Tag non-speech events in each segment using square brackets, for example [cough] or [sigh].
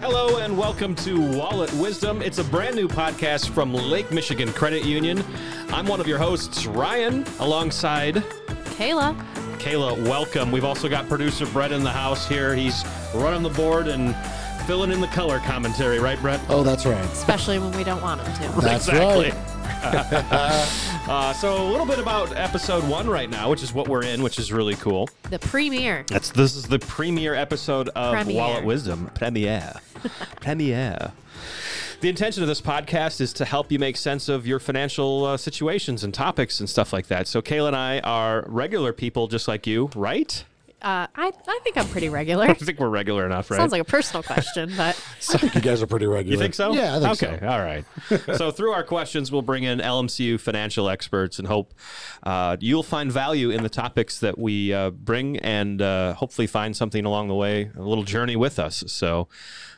Hello and welcome to Wallet Wisdom. It's a brand new podcast from Lake Michigan Credit Union. I'm one of your hosts, Ryan, alongside Kayla. Kayla. Welcome. We've also got producer Brett in the house here. He's running the board and filling in the color commentary, right, Brett? Oh, that's right. Especially when we don't want him to. That's exactly. right. [laughs] [laughs] Uh, so a little bit about episode one right now, which is what we're in, which is really cool. The premiere. That's this is the premiere episode of Premiere. Wallet Wisdom. Premiere. [laughs] premiere. The intention of this podcast is to help you make sense of your financial uh, situations and topics and stuff like that. So Kayla and I are regular people just like you, right? Uh, I, I think I'm pretty regular. I think we're regular enough, right? Sounds like a personal question, [laughs] but I think you guys are pretty regular. You think so? Yeah, I think okay, all right. so through our questions, we'll bring in LMCU financial experts and hope uh, you'll find value in the topics that we uh, bring and uh, hopefully find something along the way, a little journey with us. So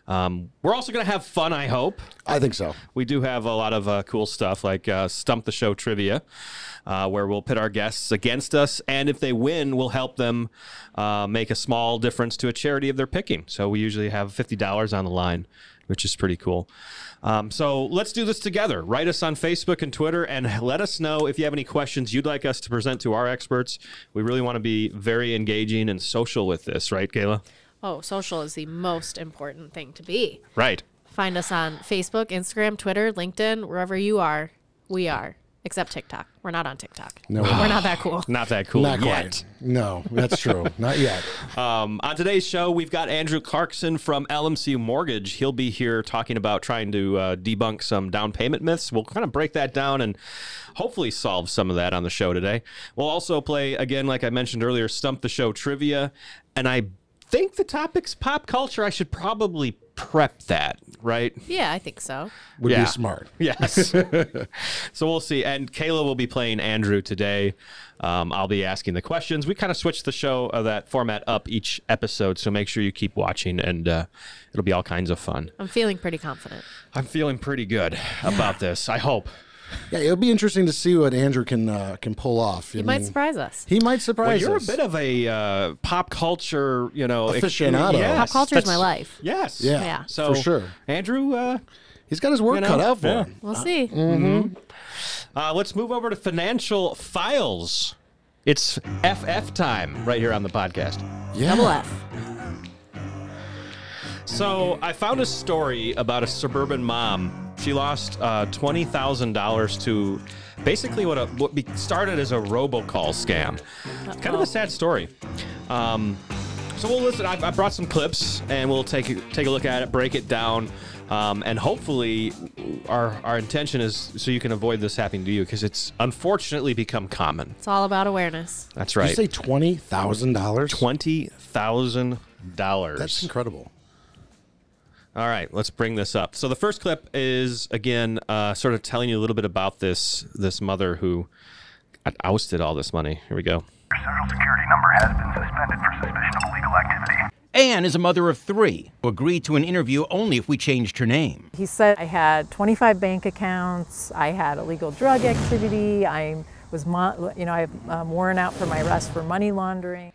um, we're also going to have fun, I hope. I think so. We do have a lot of uh, cool stuff like uh, Stump the Show trivia, uh, where we'll pit our guests against us. And if they win, we'll help them uh, make a small difference to a charity of their picking. So we usually have $50 on the line, which is pretty cool. Um, so let's do this together. Write us on Facebook and Twitter and let us know if you have any questions you'd like us to present to our experts. We really want to be very engaging and social with this, right, Kayla? oh, social is the most important thing to be. Right. Find us on Facebook, Instagram, Twitter, LinkedIn, wherever you are. We are, except TikTok. We're not on TikTok. No. we're not that cool. Not that cool Not yet. quite. No, that's true. [laughs] Not yet. Um, on today's show, we've got Andrew Clarkson from LMCU Mortgage. He'll be here talking about trying to uh, debunk some down payment myths. We'll kind of break that down and hopefully solve some of that on the show today. We'll also play, again, like I mentioned earlier, Stump the Show trivia. And I think the topic's pop culture. I should probably prep that, right? Yeah, I think so. Would Yeah. be smart. [laughs] Yes. [laughs] so we'll see. And Kayla will be playing Andrew today. Um, I'll be asking the questions. We kind of switched the show, uh, that format up each episode. So make sure you keep watching and uh, it'll be all kinds of fun. I'm feeling pretty confident. I'm feeling pretty good about this. I hope. Yeah, it'll be interesting to see what Andrew can uh, can pull off. You might surprise us. He might Well, surprise you're us. a bit of a uh, pop culture, you know, Aficionado. Yes, Pop culture is my life. Yes. Yeah, Yeah. So for sure. Andrew, uh, He's got his work You know, cut out for yeah. him. We'll see. Uh, let's move over to financial files. It's FF time right here on the podcast. Yeah. Double F. So I found a story about a suburban mom. She lost uh, twenty thousand dollars to basically what a, what started as a robocall scam. Kind of a sad story. Um, so we'll listen. I, I brought some clips, and we'll take a- take a look at it, break it down, um, and hopefully, our our intention is so you can avoid this happening to you because it's unfortunately become common. It's all about awareness. That's Did right. you say twenty thousand dollars? Twenty thousand dollars. That's incredible. All right, let's bring this up. So the first clip is again uh, sort of telling you a little bit about this this mother who ousted all this money. Here we go. Social security number has been suspended for suspicion of illegal activity. Anne is a mother of three who agreed to an interview only if we changed her name. He said I had 25 bank accounts, I had illegal drug activity, I was, mo- you know, I have um, warrant out for my arrest for money laundering.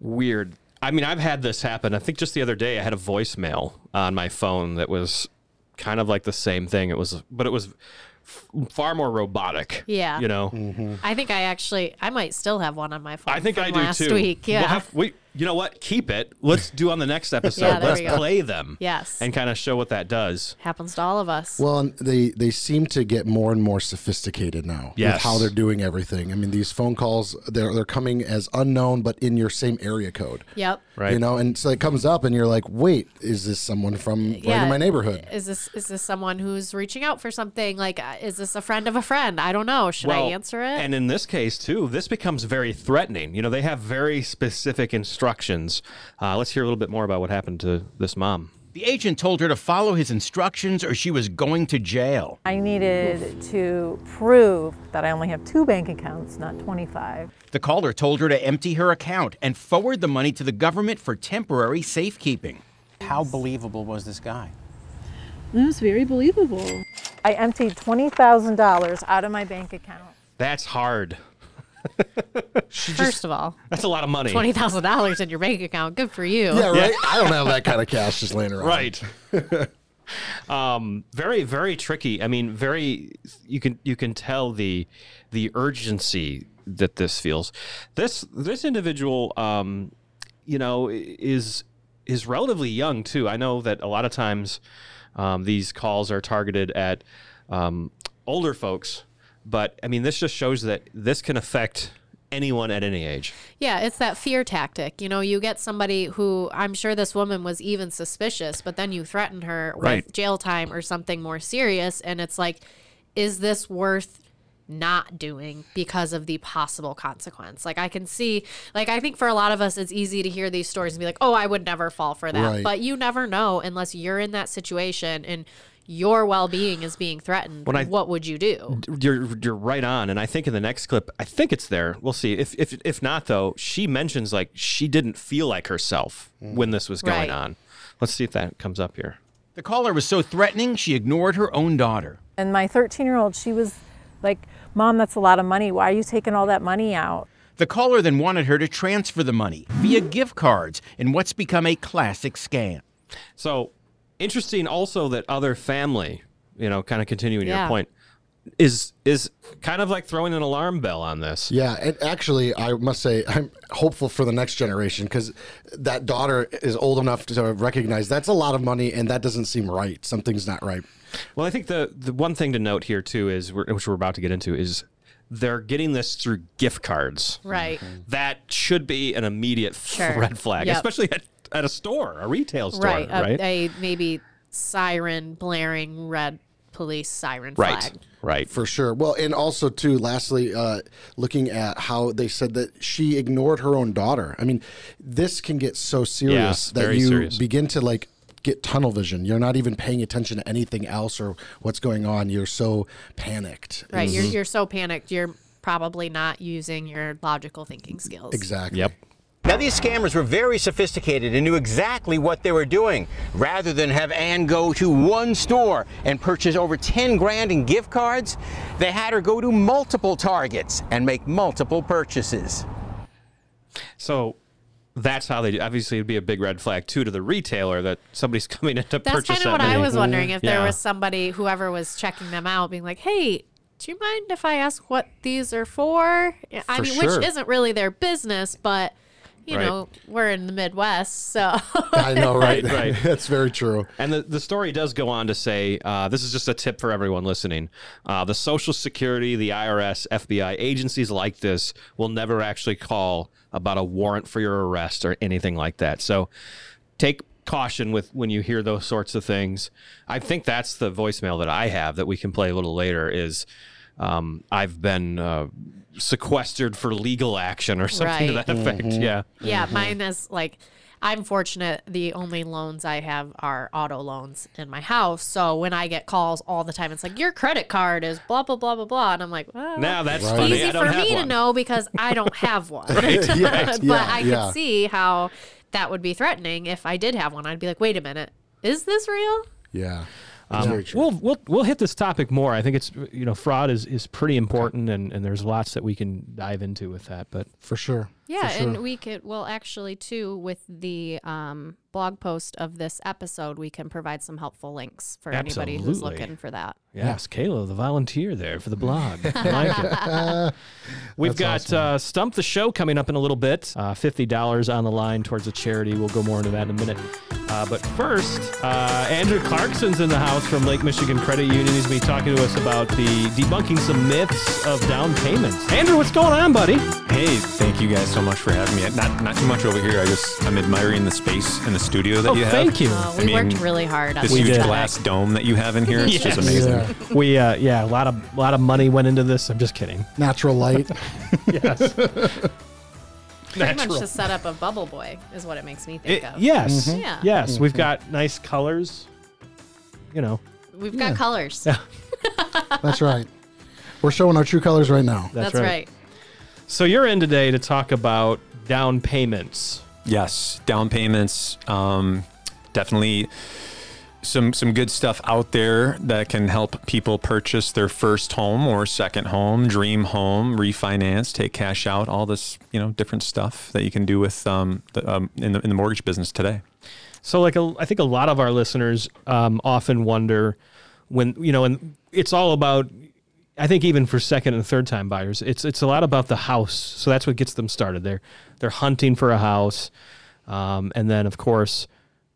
Weird. I mean, I've had this happen. I think just the other day I had a voicemail on my phone that was kind of like the same thing. It was, but it was f- far more robotic. Yeah. You know. Mm-hmm. I think I actually, I might still have one on my phone. I think from I do last too. week. Yeah. We'll have, we, you know what? Keep it. Let's do on the next [laughs] episode. Yeah, Let's play them. Yes. And kind of show what that does. Happens to all of us. Well, and they they seem to get more and more sophisticated now Yes. with how they're doing everything. I mean, these phone calls they're they're coming as unknown, but in your same area code. yep. Right. You know, and so it comes up, and you're like, "Wait, is this someone from right Yeah. in my neighborhood?" Is this is this someone who's reaching out for something? Like, uh, is this a friend of a friend? I don't know. Should I answer it? And in this case, too, this becomes very threatening. You know, they have very specific instructions. Uh, let's hear a little bit more about what happened to this mom. The agent told her to follow his instructions or she was going to jail. I needed to prove that I only have two bank accounts, not 25. The caller told her to empty her account and forward the money to the government for temporary safekeeping. How believable was this guy? That was very believable. I emptied $20,000 out of my bank account. That's hard. First of all, That's a lot of money. twenty thousand dollars in your bank account. Good for you. Yeah, right. I don't have that kind of cash just laying around. Right. [laughs] um, very, very tricky. I mean, very. You can you can tell the the urgency that this feels. This this individual, um, you know, is is relatively young too. I know that a lot of times um, these calls are targeted at um, older folks, but I mean, this just shows that this can affect anyone at any age. Yeah, it's that fear tactic. You know, you get somebody who I'm sure this woman was even suspicious, but then you threaten her Right. with jail time or something more serious. And it's like, is this worth not doing because of the possible consequence? Like, I can see, like, I think for a lot of us, it's easy to hear these stories and be like, oh, I would never fall for that. Right. But you never know unless you're in that situation and your well being is being threatened. When I- what would you do? you're you're right on and i think in the next clip i think it's there we'll see if if if not though she mentions like she didn't feel like herself mm. when this was going Right. on let's see if that comes up here The caller was so threatening, she ignored her own daughter. And my 13 year old, she was like, Mom, that's a lot of money. Why are you taking all that money out? The caller then wanted her to transfer the money via gift cards in what's become a classic scam. so interesting also that other family you know kind of continuing your point is is kind of like throwing an alarm bell on this Yeah, and actually, I must say I'm hopeful for the next generation because that daughter is old enough to recognize that's a lot of money, and that doesn't seem right. Something's not right. Well, I think the the one thing to note here too is we're, which we're about to get into is they're getting this through gift cards. Right. That should be an immediate Sure. red flag, Yep. especially at, at a store, a retail store, right. right? A, a maybe siren blaring red police siren right. flag. Right. For sure. Well, and also too, lastly, uh, looking at how they said that she ignored her own daughter. I mean, this can get so serious Yeah, that you serious. begin to like get tunnel vision. You're not even paying attention to anything else or what's going on. You're so panicked. Right. Mm-hmm. You're you're so panicked. You're probably not using your logical thinking skills. Exactly. Yep. Now, these scammers were very sophisticated and knew exactly what they were doing. Rather than have Ann go to one store and purchase over 10 grand in gift cards, they had her go to multiple targets and make multiple purchases. So that's how they do. Obviously, it'd be a big red flag too to the retailer that somebody's [laughs] coming in to That's purchase kind of that what I was wondering if there was somebody, whoever was checking them out, being like, "Hey, do you mind if I ask what these are for?" I For mean, sure. which isn't really their business, but you Right. know, we're in the Midwest, so [laughs] I know, right? Right, right. [laughs] That's very true. And the, the story does go on to say uh, this is just a tip for everyone listening. Uh, the Social Security, the IRS, FBI, agencies like this will never actually call about a warrant for your arrest or anything like that. So take caution with when you hear those sorts of things. I think that's the voicemail that I have that we can play a little later is um, I've been uh, sequestered for legal action or something to that effect. Yeah. yeah, mine is like. I'm fortunate. The only loans I have are auto loans in my house. So when I get calls all the time, it's like your credit card is blah blah blah blah blah, and I'm like, well, Now that's Right. funny. easy I don't for have me to know because I don't have [laughs] one. [laughs] Yeah, but yeah, I could yeah. see how that would be threatening if I did have one. I'd be like, wait a minute, is this real? Yeah. Um, true. We'll we'll we'll hit this topic more. I think it's you know fraud is is pretty important and and there's lots that we can dive into with that. But For sure. Yeah, sure. and we could well actually too with the um, blog post of this episode, we can provide some helpful links for anybody who's looking for that. yes, Kayla, the volunteer there for the blog. [laughs] I like it. [laughs] We've got uh, Stump the Show coming up in a little bit. Uh, $50 on the line towards a charity. We'll go more into that in a minute. Uh, but first, uh, Andrew Clarkson's in the house from Lake Michigan Credit Union. He's going to be talking to us about the debunking some myths of down payments. Andrew, what's going on, buddy? Hey, thank you guys so much for having me. Not not too much over here. I just I'm admiring the space in the studio that Oh, you have. thank you. Uh, I we worked really hard on This We huge did. glass dome that you have in here, it's just amazing. Yeah. We, uh, yeah, a lot of, a lot of money went into this. I'm just kidding. Natural light. [laughs] Yes. Pretty much the setup of Bubble Boy is what it makes me think It- of. yes. Yeah. Yes. We've got nice colors. You know, We've got colors. [laughs] That's right. We're showing our true colors right now. that's, That's, right. right. So you're in today to talk about down payments. Yes, down payments. Um, definitely some some good stuff out there that can help people purchase their first home or second home, dream home, refinance, take cash out, all this you know different stuff that you can do with um, the, um in the in the mortgage business today. So, like, a, I think a lot of our listeners um, often wonder when you know, and it's all about. I think even for second and third time buyers, it's it's a lot about the house. So that's what gets them started. They're they're hunting for a house, um, and then of course,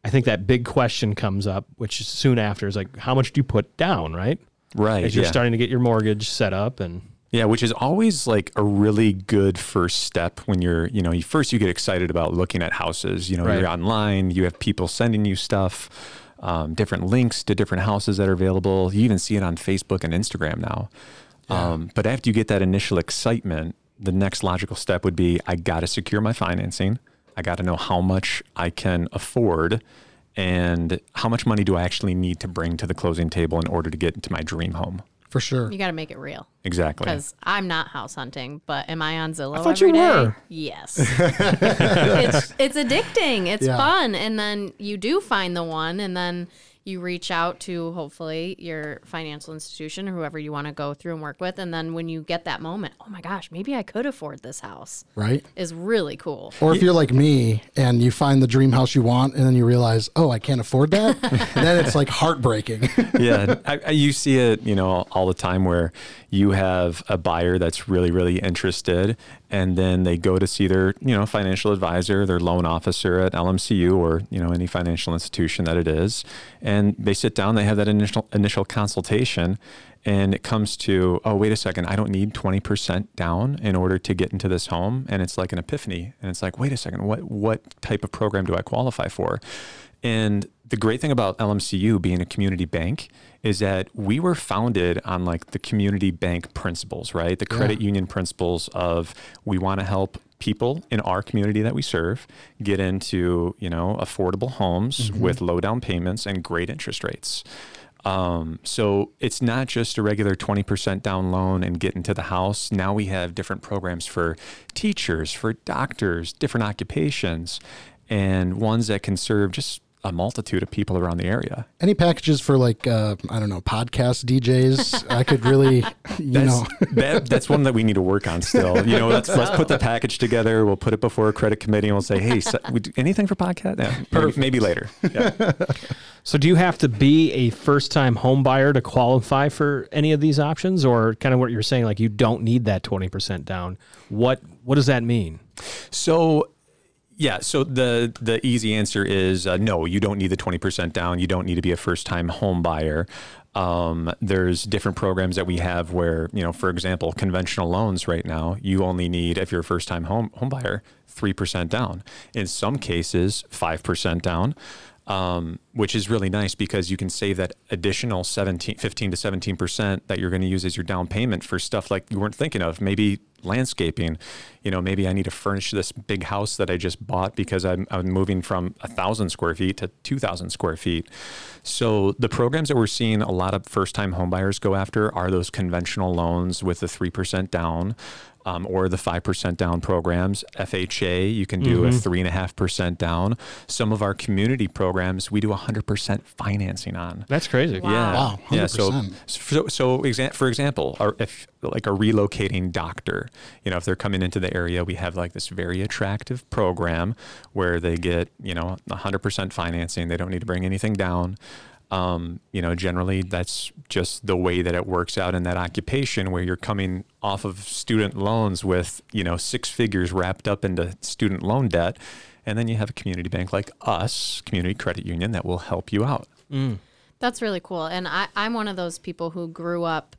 I think that big question comes up, which is soon after is like, how much do you put down, right? Right. As you're yeah. starting to get your mortgage set up, and Yeah, which is always like a really good first step when you're, you know, you first you get excited about looking at houses. You know, Right. you're online, you have people sending you stuff, um, different links to different houses that are available. You even see it on Facebook and Instagram now. Um, but after you get that initial excitement, the next logical step would be I got to secure my financing. I got to know how much I can afford and how much money do I actually need to bring to the closing table in order to get into my dream home. For sure. You got to make it real. Exactly. Because I'm not house hunting, but am I on Zillow I thought every you day? were. Yes. [laughs] it's it's addicting. It's Yeah. fun, and then you do find the one, and then you reach out to hopefully your financial institution or whoever you want to go through and work with, and then when you get that moment, oh my gosh, maybe I could afford this house. Right? Is really cool. Or if you're like me and you find the dream house you want and then you realize, oh, I can't afford that, [laughs] then it's like heartbreaking. [laughs] yeah, I, I, you see it, you know, all the time where you have a buyer that's really, really interested, and then they go to see their, you know, financial advisor, their loan officer at LMCU or you know any financial institution that it is, and they sit down, they have that initial initial consultation, and it comes to, oh, wait a second, I don't need twenty percent down in order to get into this home, and it's like an epiphany, and it's like, wait a second, what what type of program do I qualify for? And the great thing about LMCU being a community bank is that we were founded on like the community bank principles, right? The credit union principles of we want to help people in our community that we serve get into, you know, affordable homes with low down payments and great interest rates. Um, so it's not just a regular 20% down loan and get into the house. Now we have different programs for teachers, for doctors, different occupations, and ones that can serve just a multitude of people around the area. Any packages for like, uh, I don't know, podcast DJs? [laughs] I could really, you That's, know. [laughs] that, that's one that we need to work on still. You know, let's let's put the [laughs] package together. We'll put it before a credit committee, and we'll say, "Hey, so, we do anything for podcast? Yeah, maybe, maybe later." Yeah. So, do you have to be a first time home buyer to qualify for any of these options, or kind of what you're saying, like you don't need that 20% down? What What does that mean? So, yeah. So the the easy answer is uh, no. You don't need the twenty percent down. You don't need to be a first time home buyer. Um, there's different programs that we have where you know, for example, conventional loans right now, you only need if you're a first time home home buyer three percent down. In some cases, five percent down. Um, which is really nice because you can save that additional 17, 15 to 17% that you're going to use as your down payment for stuff like you weren't thinking of. Maybe landscaping, you know, maybe I need to furnish this big house that I just bought because I'm, I'm moving from a thousand square feet to 2000 square feet. So the programs that we're seeing a lot of first time homebuyers go after are those conventional loans with the 3% down. Um, or the 5% down programs. FHA, you can do a 3.5% down. Some of our community programs, we do 100% financing on. That's crazy. Yeah. Wow, Yeah. So, 100%. so, so exa- for example, our, if like a relocating doctor, you know, if they're coming into the area, we have like this very attractive program where they get, you know, 100% financing. They don't need to bring anything down. Um, you know, generally that's just the way that it works out in that occupation where you're coming off of student loans with, you know, six figures wrapped up into student loan debt. And then you have a community bank like us, community credit union, that will help you out. That's really cool. And I, I'm one of those people who grew up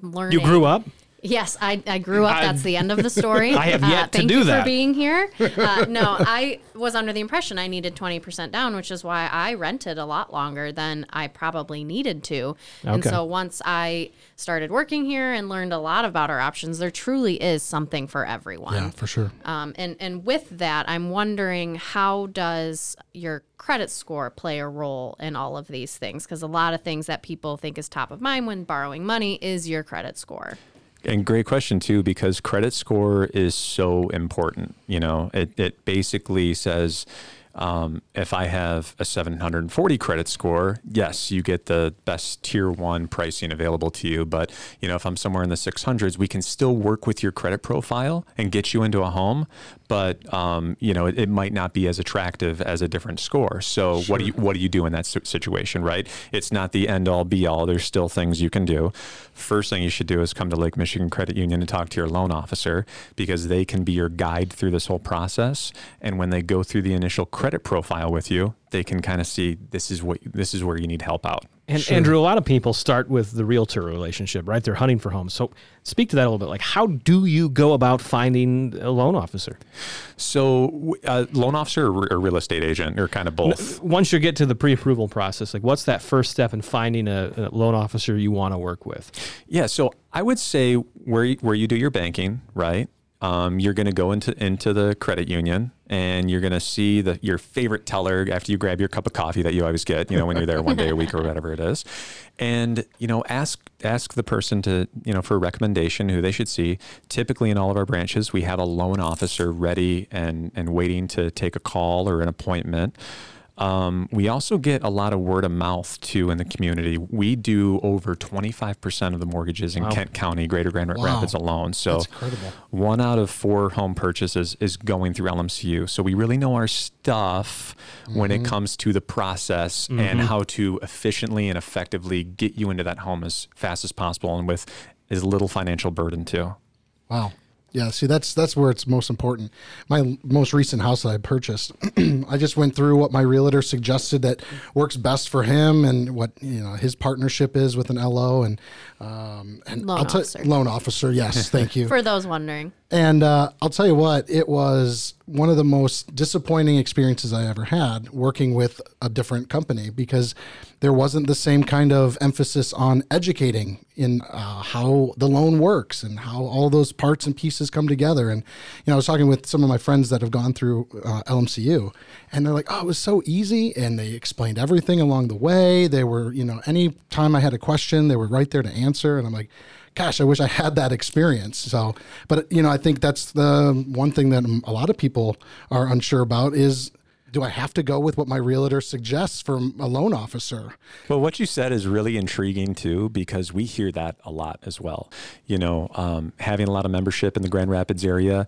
learning. You grew up? Yes, I, I grew up. That's the end of the story. [laughs] I have yet to thank do you that. for being here. [laughs] Uh, no, I was under the impression I needed 20% down, which is why I rented a lot longer than I probably needed to. Okay. And so once I started working here and learned a lot about our options, there truly is something for everyone. Yeah, for sure. Um, and and with that, I'm wondering how does your credit score play a role in all of these things? Because a lot of things that people think is top of mind when borrowing money is your credit score. And great question too, because credit score is so important. You know, it, it basically says Um, if I have a 740 credit score, yes, you get the best tier one pricing available to you. But you know, if I'm somewhere in the 600s, we can still work with your credit profile and get you into a home. But um, you know, it, it, might not be as attractive as a different score. So sure. what do you what do you do in that situation, right? It's not the end all be all. There's still things you can do. First thing you should do is come to Lake Michigan Credit Union and talk to your loan officer because they can be your guide through this whole process. And when they go through the initial credit profile with you, they can kind of see this is what this is where you need help out. And sure. Andrew, a lot of people start with the realtor relationship, right? They're hunting for homes. So speak to that a little bit. Like, how do you go about finding a loan officer? So, uh, loan officer or, or, real estate agent, or kind of both. Once you get to the pre-approval process, like, what's that first step in finding a, a loan officer you want to work with? Yeah, so I would say where you, where you do your banking, right? Um, you're going to go into into the credit union and you're going to see the your favorite teller after you grab your cup of coffee that you always get, you know, when you're there one day a week or whatever it is, and you know, ask ask the person to you know for a recommendation who they should see. Typically, in all of our branches, we have a loan officer ready and and waiting to take a call or an appointment. Um, we also get a lot of word of mouth too in the community. We do over 25% of the mortgages in wow. Kent County, Greater Grand wow. Rapids alone. So one out of four home purchases is going through LMCU. So we really know our stuff mm-hmm. when it mm-hmm. comes to the process mm-hmm. and how to efficiently and effectively get you into that home as fast as possible and with as little financial burden too. Wow. Yeah, see that's that's where it's most important. My most recent house that I purchased, [clears throat] I just went through what my realtor suggested that works best for him and what you know his partnership is with an LO and um, and loan I'll officer. loan officer. Yes, thank you. [laughs] for those wondering. And uh, I'll tell you what, it was one of the most disappointing experiences I ever had working with a different company because there wasn't the same kind of emphasis on educating in uh, how the loan works and how all those parts and pieces come together. And you know, I was talking with some of my friends that have gone through uh, LMCU, and they're like, "Oh, it was so easy," and they explained everything along the way. They were, you know, any time I had a question, they were right there to answer, and I'm like gosh, I wish I had that experience. So, but you know, I think that's the one thing that a lot of people are unsure about is do I have to go with what my realtor suggests from a loan officer? Well, what you said is really intriguing too, because we hear that a lot as well. You know, um, having a lot of membership in the Grand Rapids area,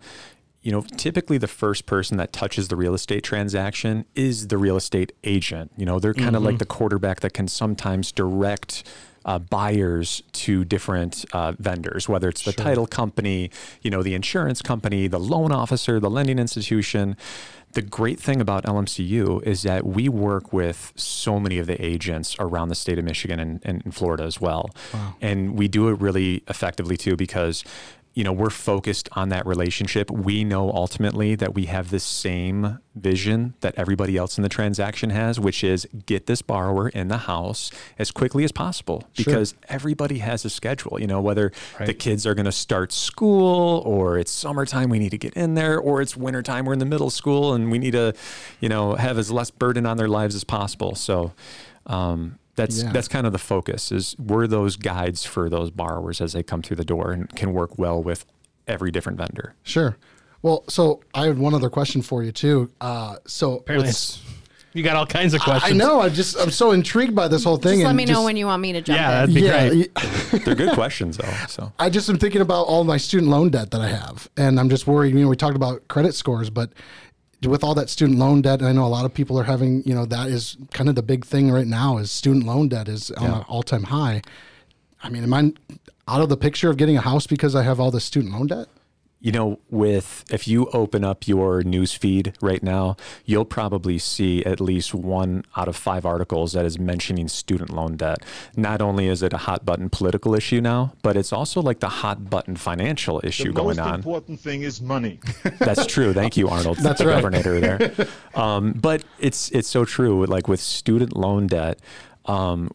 you know, typically the first person that touches the real estate transaction is the real estate agent. You know, they're kind of mm-hmm. like the quarterback that can sometimes direct uh, buyers to different uh, vendors, whether it's the sure. title company, you know, the insurance company, the loan officer, the lending institution. The great thing about LMCU is that we work with so many of the agents around the state of Michigan and, and Florida as well. Wow. And we do it really effectively too because you know, we're focused on that relationship. We know ultimately that we have the same vision that everybody else in the transaction has, which is get this borrower in the house as quickly as possible because sure. everybody has a schedule, you know, whether right. the kids are going to start school or it's summertime, we need to get in there, or it's wintertime, we're in the middle school and we need to, you know, have as less burden on their lives as possible. So, um, that's yeah. that's kind of the focus is we're those guides for those borrowers as they come through the door and can work well with every different vendor. Sure. Well, so I have one other question for you too. Uh, so apparently you got all kinds of questions. I know. I just I'm so intrigued by this whole thing. Just let me just, know when you want me to jump. In. Yeah, in. that'd be yeah, great. [laughs] They're good questions though. So I just am thinking about all my student loan debt that I have, and I'm just worried. You know, we talked about credit scores, but with all that student loan debt, I know a lot of people are having, you know, that is kind of the big thing right now is student loan debt is on an all time high. I mean, am I out of the picture of getting a house because I have all this student loan debt? You know, with if you open up your news feed right now, you'll probably see at least one out of five articles that is mentioning student loan debt. Not only is it a hot button political issue now, but it's also like the hot button financial issue the going on. The most important thing is money. [laughs] That's true. Thank you, Arnold. That's the right. governor there. [laughs] Um, but it's it's so true. Like with student loan debt, um,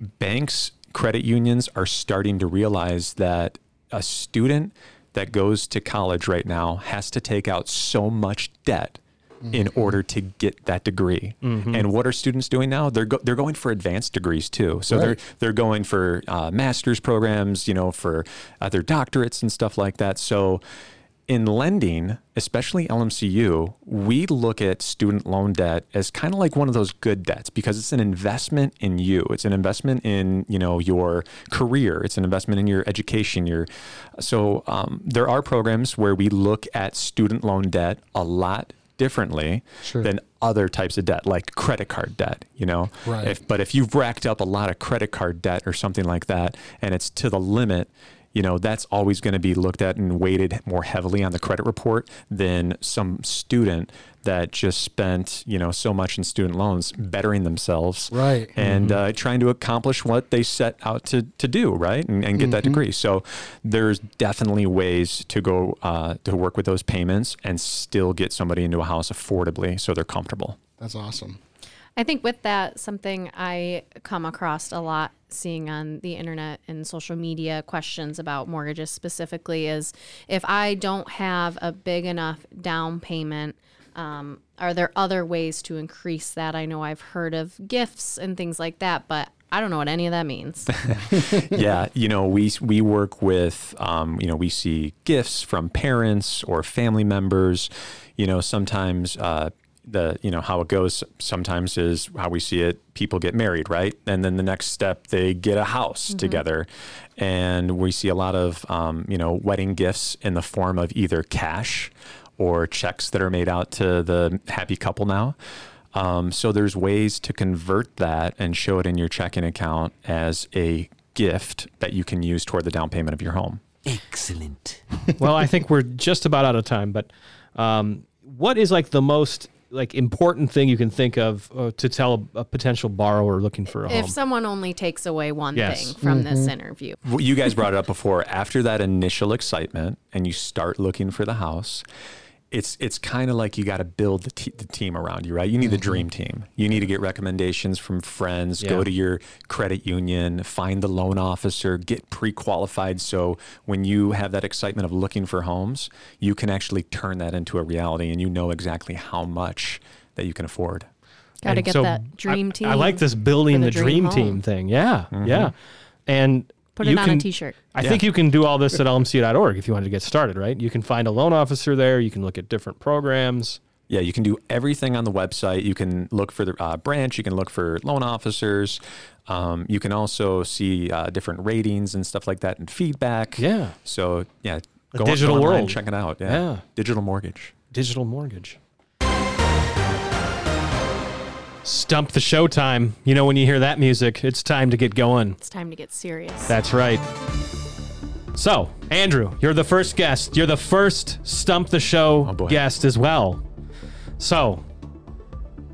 banks, credit unions are starting to realize that a student that goes to college right now has to take out so much debt mm-hmm. in order to get that degree. Mm-hmm. And what are students doing now? They're go- they're going for advanced degrees too. So right. they're they're going for uh, master's programs, you know, for other doctorates and stuff like that. So in lending, especially LMCU, we look at student loan debt as kind of like one of those good debts because it's an investment in you. It's an investment in you know your career. It's an investment in your education. Your so um, there are programs where we look at student loan debt a lot differently Sure. than other types of debt, like credit card debt. You know, Right. if but if you've racked up a lot of credit card debt or something like that, and it's to the limit, you know, that's always going to be looked at and weighted more heavily on the credit report than some student that just spent, you know, so much in student loans bettering themselves. Right. And uh, trying to accomplish what they set out to, to do, right? And, and get that degree. So there's definitely ways to go uh, to work with those payments and still get somebody into a house affordably so they're comfortable. That's awesome. I think with that, something I come across a lot seeing on the internet and social media questions about mortgages specifically is if I don't have a big enough down payment, um, are there other ways to increase that? I know I've heard of gifts and things like that, but I don't know what any of that means. [laughs] [laughs] yeah, you know, we we work with, um, you know, we see gifts from parents or family members. You know, sometimes uh, the you know how it goes. Sometimes is how we see it. People get married, right, and then the next step they get a house together, and we see a lot of um, you know wedding gifts in the form of either cash or checks that are made out to the happy couple now. Um, so there's ways to convert that and show it in your checking account as a gift that you can use toward the down payment of your home. Excellent. well, I think we're just about out of time, but um, what is like the most like important thing you can think of uh, to tell a, a potential borrower looking for a home? if someone only takes away one Yes. thing from this interview. Well, You guys brought it up before. After that initial excitement and you start looking for the house, it's it's kind of like you got to build the, te- the team around you, right? You need the mm-hmm. dream team. You need to get recommendations from friends, Yeah. go to your credit union, find the loan officer, get pre-qualified so when you have that excitement of looking for homes, you can actually turn that into a reality and you know exactly how much that you can afford. Got to get so that dream I, team. I like this building the, the dream, dream team thing. Yeah, mm-hmm. yeah. And Put you it on a can- t-shirt. I Yeah. think you can do all this at lmcu.org if you wanted to get started, right? You can find a loan officer there. You can look at different programs. Yeah, you can do everything on the website. You can look for the uh, branch. You can look for loan officers. Um, you can also see uh, different ratings and stuff like that and feedback. Yeah. So yeah, A go digital go online, world. check it out. Yeah. Yeah. digital mortgage. Digital mortgage. Stump the showtime. You know, when you hear that music, it's time to get going. It's time to get serious. That's right. So, Andrew, you're the first guest. You're the first Stump the Show Oh, guest as well. So,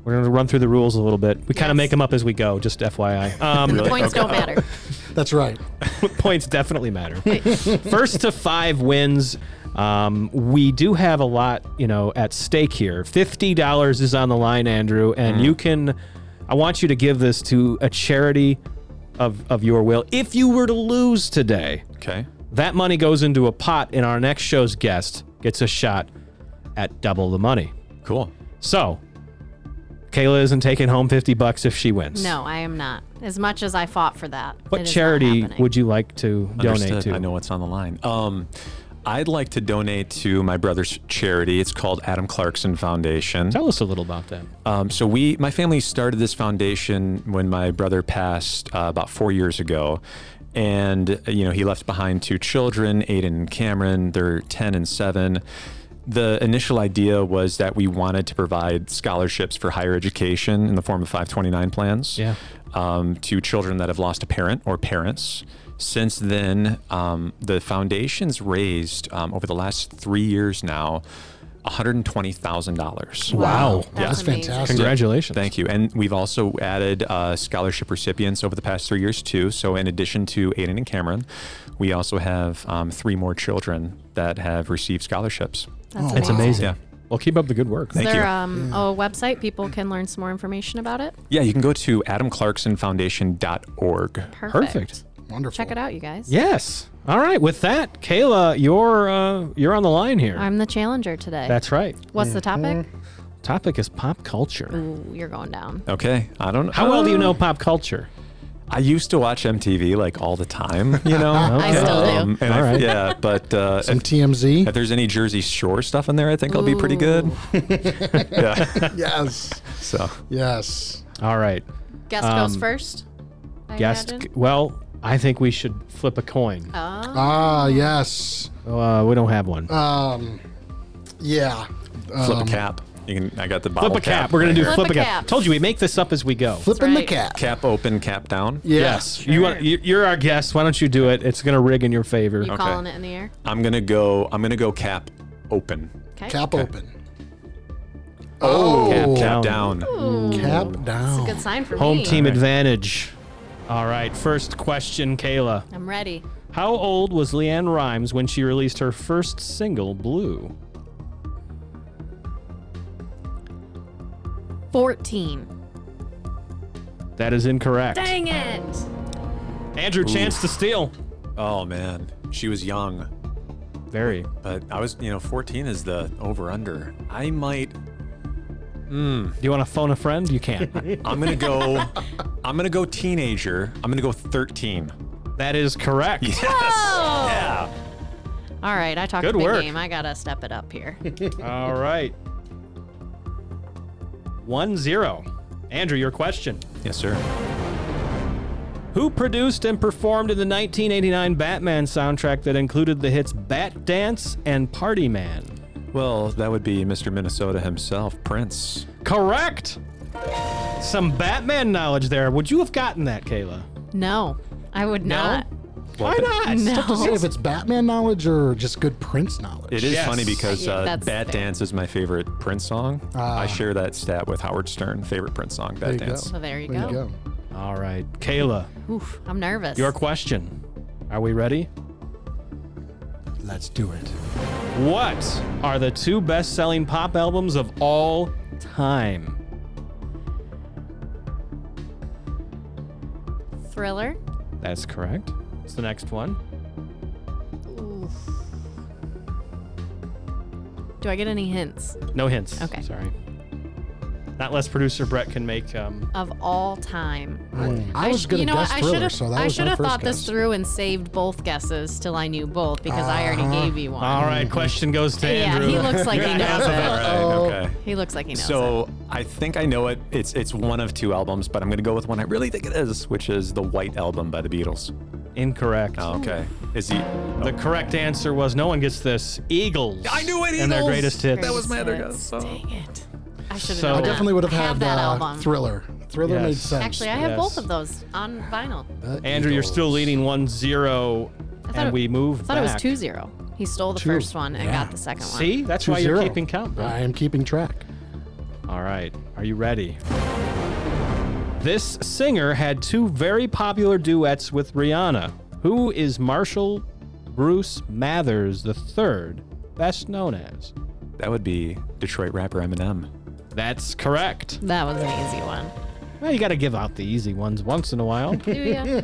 we're going to run through the rules a little bit. We kind of make them up as we go, just FYI. Um, Points don't matter. That's right. [laughs] points definitely matter. [laughs] First to five wins. Um, we do have a lot, you know, at stake here. Fifty dollars is on the line, Andrew, and you can. I want you to give this to a charity of of your will. If you were to lose today, Okay. that money goes into a pot, and our next show's guest gets a shot at double the money. Cool. So, Kayla isn't taking home fifty bucks if she wins. No, I am not. As much as I fought for that. What it is not charity would you like to donate to? I know what's on the line. Um, I'd like to donate to my brother's charity. It's called Adam Clarkson Foundation. Tell us a little about that. Um, so we, my family started this foundation when my brother passed uh, about four years ago, and uh, you know he left behind two children, Aiden and Cameron. They're ten and seven. The initial idea was that we wanted to provide scholarships for higher education in the form of 529 plans Yeah. um, to children that have lost a parent or parents. Since then, um, the foundation's raised um, over the last three years now $120,000. Wow. That's That's fantastic. Congratulations. Thank you. And we've also added uh, scholarship recipients over the past three years, too. So, in addition to Aiden and Cameron, we also have um, three more children that have received scholarships. That's It's amazing. Yeah. Well, keep up the good work. Is Thank there you. um, a website people can learn some more information about it? Yeah, you can go to adamclarksonfoundation.org. Perfect. Perfect. Wonderful. Check it out, you guys. Yes. All right. With that, Kayla, you're uh, you're on the line here. I'm the challenger today. That's right. What's the topic? Topic is pop culture. Ooh, you're going down. Okay. I don't know. How well do you know pop culture? I used to watch MTV like all the time, you know. [laughs] I still do. and All I- right. Yeah, but uh, Some if, TMZ. if there's any Jersey Shore stuff in there, I think I'll be pretty good. [laughs] yeah. yes. So Yes. All right. Guest goes Um, first. I Guest. imagine? Well, I think we should flip a coin. Oh. Ah, yes. Uh, we don't have one. Um, yeah. flip Um, a cap. You can. I got the bottle flip a cap. We're gonna do Flip flip a a cap. cap. Told you we make this up as we go. Flipping right. the cap. cap open, cap down. Yes. You want? you- You're our guest. Why don't you do it? It's gonna rig in your favor. You calling it in the air? I'm gonna go. I'm gonna go cap open. Okay. Cap Okay. open. Oh, Cap, Cap cap down. down. Cap It's a down. good sign for me. Home me. team advantage. All right. First question, Kayla. I'm ready. How old was LeAnn Rimes when she released her first single, Blue? 14. That is incorrect. Dang it. Andrew, chance to steal. Oh man, she was young, Very. but I was. You know, 14 is the over under. I might. Hmm. Do you want to phone a friend? You can. [laughs] I'm gonna go. [laughs] I'm gonna go teenager. I'm gonna go 13. that is correct. [laughs] Yes. Oh. Yeah. All right. I talked Good a big work. game. I got to step it up here. [laughs] All right. One zero. Andrew, your question. Yes, sir. Who produced and performed in the 1989 Batman soundtrack that included the hits Batdance and Party Man? Well, that would be Mr. Minnesota himself, Prince. Correct. Some Batman knowledge there. Would you have gotten that, Kayla? No, I would not. Why not? No. To say if it's Batman knowledge or just good Prince knowledge. It is Yes. funny because Yeah, uh, that's Bat fair. Dance is my favorite Prince song. I share that stat with Howard Stern. Favorite Prince song, Bat There you Dance. go. So there you There go. you go. All right. Kayla, Oof, I'm nervous. your question. Are we ready? Let's do it. What are the two best selling pop albums of all time? Thriller. That's correct. What's the next one? Do I get any hints No hints. Okay. Sorry. Not less producer Brett can make. Um, of all time? I, was sh- going you to know guess what? I Thriller, should have. so that I was should my have first thought this through and saved both guesses till I knew both because I already Uh-huh. gave you one. all right. Question goes to Yeah, Andrew. he looks like he knows it. Okay. He looks like he knows. So it. I think I know it. It's it's one of two albums, but I'm gonna go with one I really think it is, which is the White Album by the Beatles. Incorrect. Oh, okay. Is he? Oh. The correct answer was no one gets this. Eagles. I knew it. Eagles. And their greatest hits. That was my other guess. So. Dang it. I should have. So, I definitely would have, have had that uh, album. Thriller. Thriller yes. made sense. Actually, I have yes. both of those on vinyl. The Andrew, Eagles. you're still leading 1-0, and it, we move. I thought back. it was 2-0. He stole the Two. first one and Yeah. got the second one. See, that's why you're 2-0. keeping count, bro. I am keeping track. All right. Are you ready? This singer had two very popular duets with Rihanna. Who is Marshall Bruce Mathers III best known as? That would be Detroit rapper Eminem. That's correct. That was an easy one. Well, you got to give out the easy ones once in a while. [laughs] Do ya?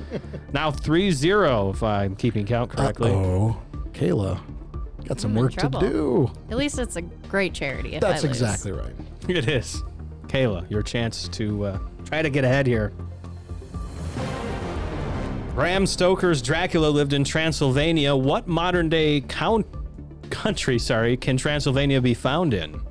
now 3-0 if I'm keeping count correctly. Oh, Kayla, got some I'm in work to trouble. do. At least it's a great charity. If That's I lose. exactly right. [laughs] It is. Kayla, your chance to uh, try to get ahead here. Bram Stoker's Dracula lived in Transylvania. What modern day count country, sorry, can Transylvania be found in?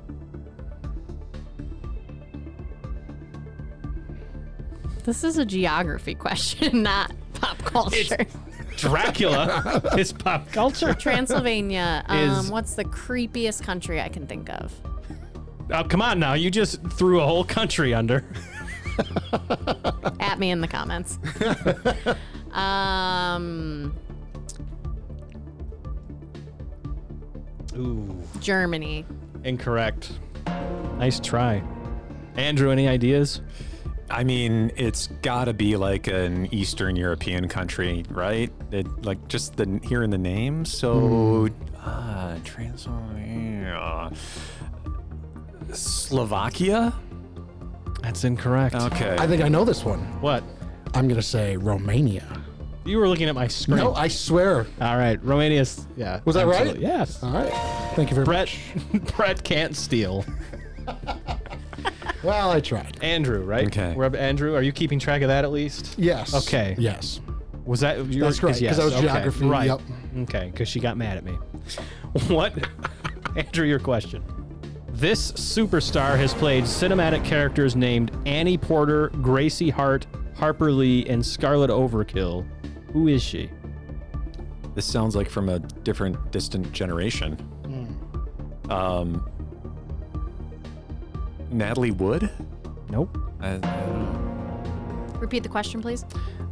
This is a geography question, [laughs] not pop culture. Dracula [laughs] is pop culture. Transylvania. Um, Is- what's the creepiest country I can think of? Oh, come on now. You just threw a whole country under. At me in the comments. [laughs] um, Ooh, Germany. incorrect. Nice try. Andrew, any ideas? I mean, it's got to be like an Eastern European country, right? It like just the hearing the name. So, ah, Transylvania, Slovakia. That's incorrect. Okay. I think I know this one. What? I'm going to say Romania. You were looking at my screen. No, I swear. All right, Romania's. Yeah. Was that right? Yes. All right. Thank you very Brett. much. [laughs] Brett can't steal. [laughs] Well, I tried. Andrew, right? Okay. We're up, Andrew, are you keeping track of that at least? Yes. Okay. Yes. Was that your, That's correct, 'cause yes, that was okay, geography, Right. yep. Okay, because she got mad at me. [laughs] what? [laughs] Andrew, your question. This superstar has played cinematic characters named Annie Porter, Gracie Hart, Harper Lee, and Scarlet Overkill. Who is she? This sounds like from a different, distant generation. Um, Natalie Wood? Nope. I, I don't know. Repeat the question, please.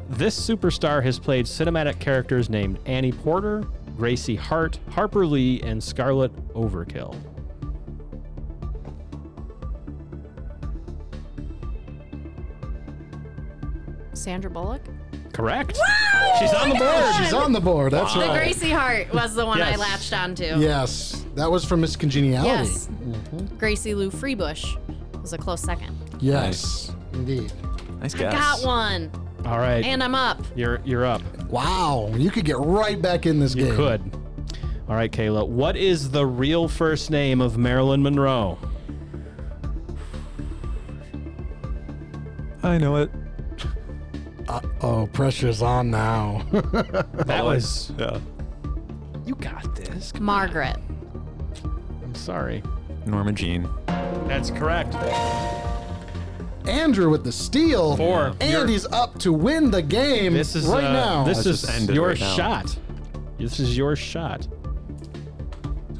This superstar has played cinematic characters named Annie Porter, Gracie Hart, Harper Lee, and Scarlett Overkill. Sandra Bullock. Correct. She's on the board. She's on the board. That's The right. Gracie Hart was the one I latched onto. Yes. That was from Miss Congeniality. Yes. Mm-hmm. Gracie Lou Freebush was a close second. Yes. Indeed. Nice guess. I got one, All right. and I'm up. you're you're up. Wow. You could get right back in this game. You game. could. All right, Kayla. What is the real first name of Marilyn Monroe? I know it. Oh, pressure's on now. [laughs] That was. Yeah. You got this. Come Margaret. on. I'm sorry. Norma Jean. That's correct. Andrew with the steal. Four. And he's up to win the game This is right uh, now. This Let's is end it your right now. shot. This is your shot.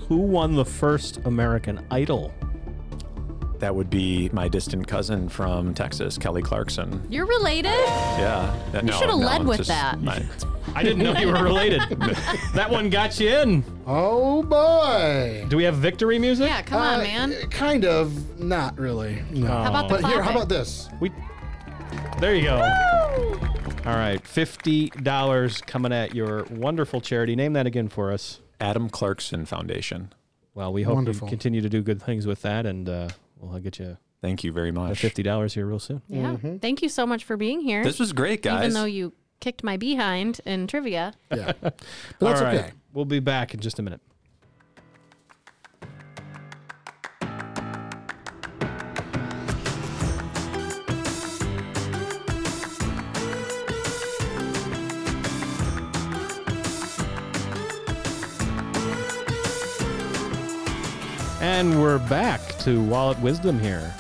Who won the first American Idol? That would be my distant cousin from Texas, Kelly Clarkson. You're related? Yeah. That- no, should've no, led with just that. My- I didn't know you were related. [laughs] that one got you in. oh boy. Do we have victory music? Yeah, come on, Uh, man. Kind of. Not really. No. How about the But here, how clapping? about this? We. There you go. All right, fifty dollars coming at your wonderful charity. Name that again for us. Adam Clarkson Foundation. Well, we hope Wonderful. you continue to do good things with that, and uh, we'll get you Thank you very the much. fifty dollars here real soon. Yeah. Thank you so much for being here. This was great, guys. Even though you kicked my behind in trivia. Yeah. [laughs] But that's All right, okay. We'll be back in just a minute. And we're back to Wallet Wisdom here.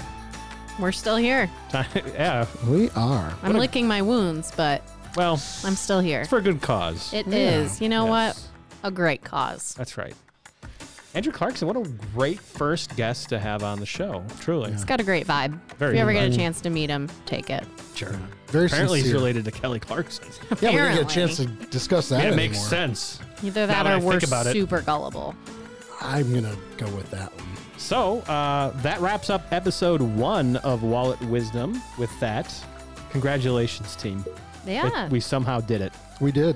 We're still here. [laughs] yeah. We are. I'm licking my wounds, but Well, I'm still here. it's for a good cause. It is. You know Yes. what? A great cause. That's right. Andrew Clarkson, what a great first guest to have on the show. Truly. It's got a great vibe. Very if you ever good get a vibe. chance to meet him, take it. Sure. Very Apparently, he's sincere. related to Kelly Clarkson. [laughs] Yeah, we didn't get a chance to discuss that. Yeah, it makes anymore. sense. Either Now that that I or we're think about it. super gullible. I'm gonna go with that one. So uh, that wraps up episode one of Wallet Wisdom. With that, congratulations, team. Yeah. We somehow did it. We did.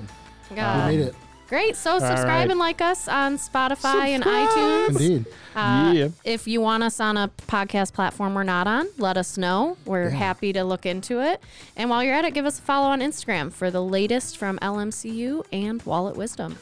God. we made it. Great. So subscribe right. and like us on Spotify and iTunes. Indeed. Uh, Yeah. If you want us on a podcast platform we're not on, let us know. We're happy to look into it. And while you're at it, give us a follow on Instagram for the latest from LMCU and Wallet Wisdom.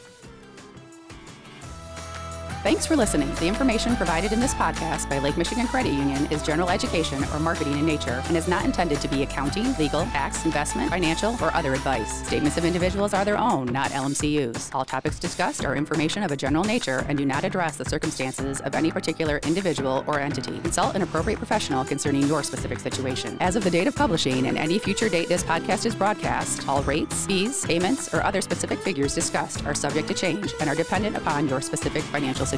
Thanks for listening. The information provided in this podcast by Lake Michigan Credit Union is general education or marketing in nature and is not intended to be accounting, legal, tax, investment, financial, or other advice. Statements of individuals are their own, not LMCU's. All topics discussed are information of a general nature and do not address the circumstances of any particular individual or entity. Consult an appropriate professional concerning your specific situation. As of the date of publishing and any future date this podcast is broadcast, all rates, fees, payments, or other specific figures discussed are subject to change and are dependent upon your specific financial situation.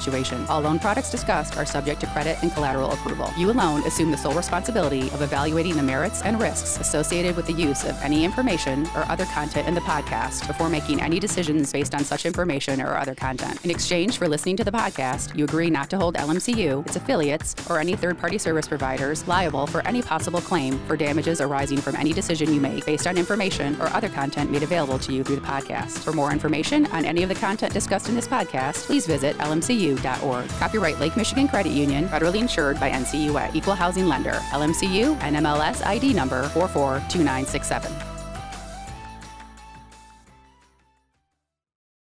All loan products discussed are subject to credit and collateral approval. You alone assume the sole responsibility of evaluating the merits and risks associated with the use of any information or other content in the podcast before making any decisions based on such information or other content. In exchange for listening to the podcast, you agree not to hold LMCU, its affiliates, or any third party service providers liable for any possible claim for damages arising from any decision you make based on information or other content made available to you through the podcast. For more information on any of the content discussed in this podcast, please visit Copyright Lake Michigan Credit Union, federally insured by NCUA, Equal Housing Lender, LMCU, NMLS ID number 442967.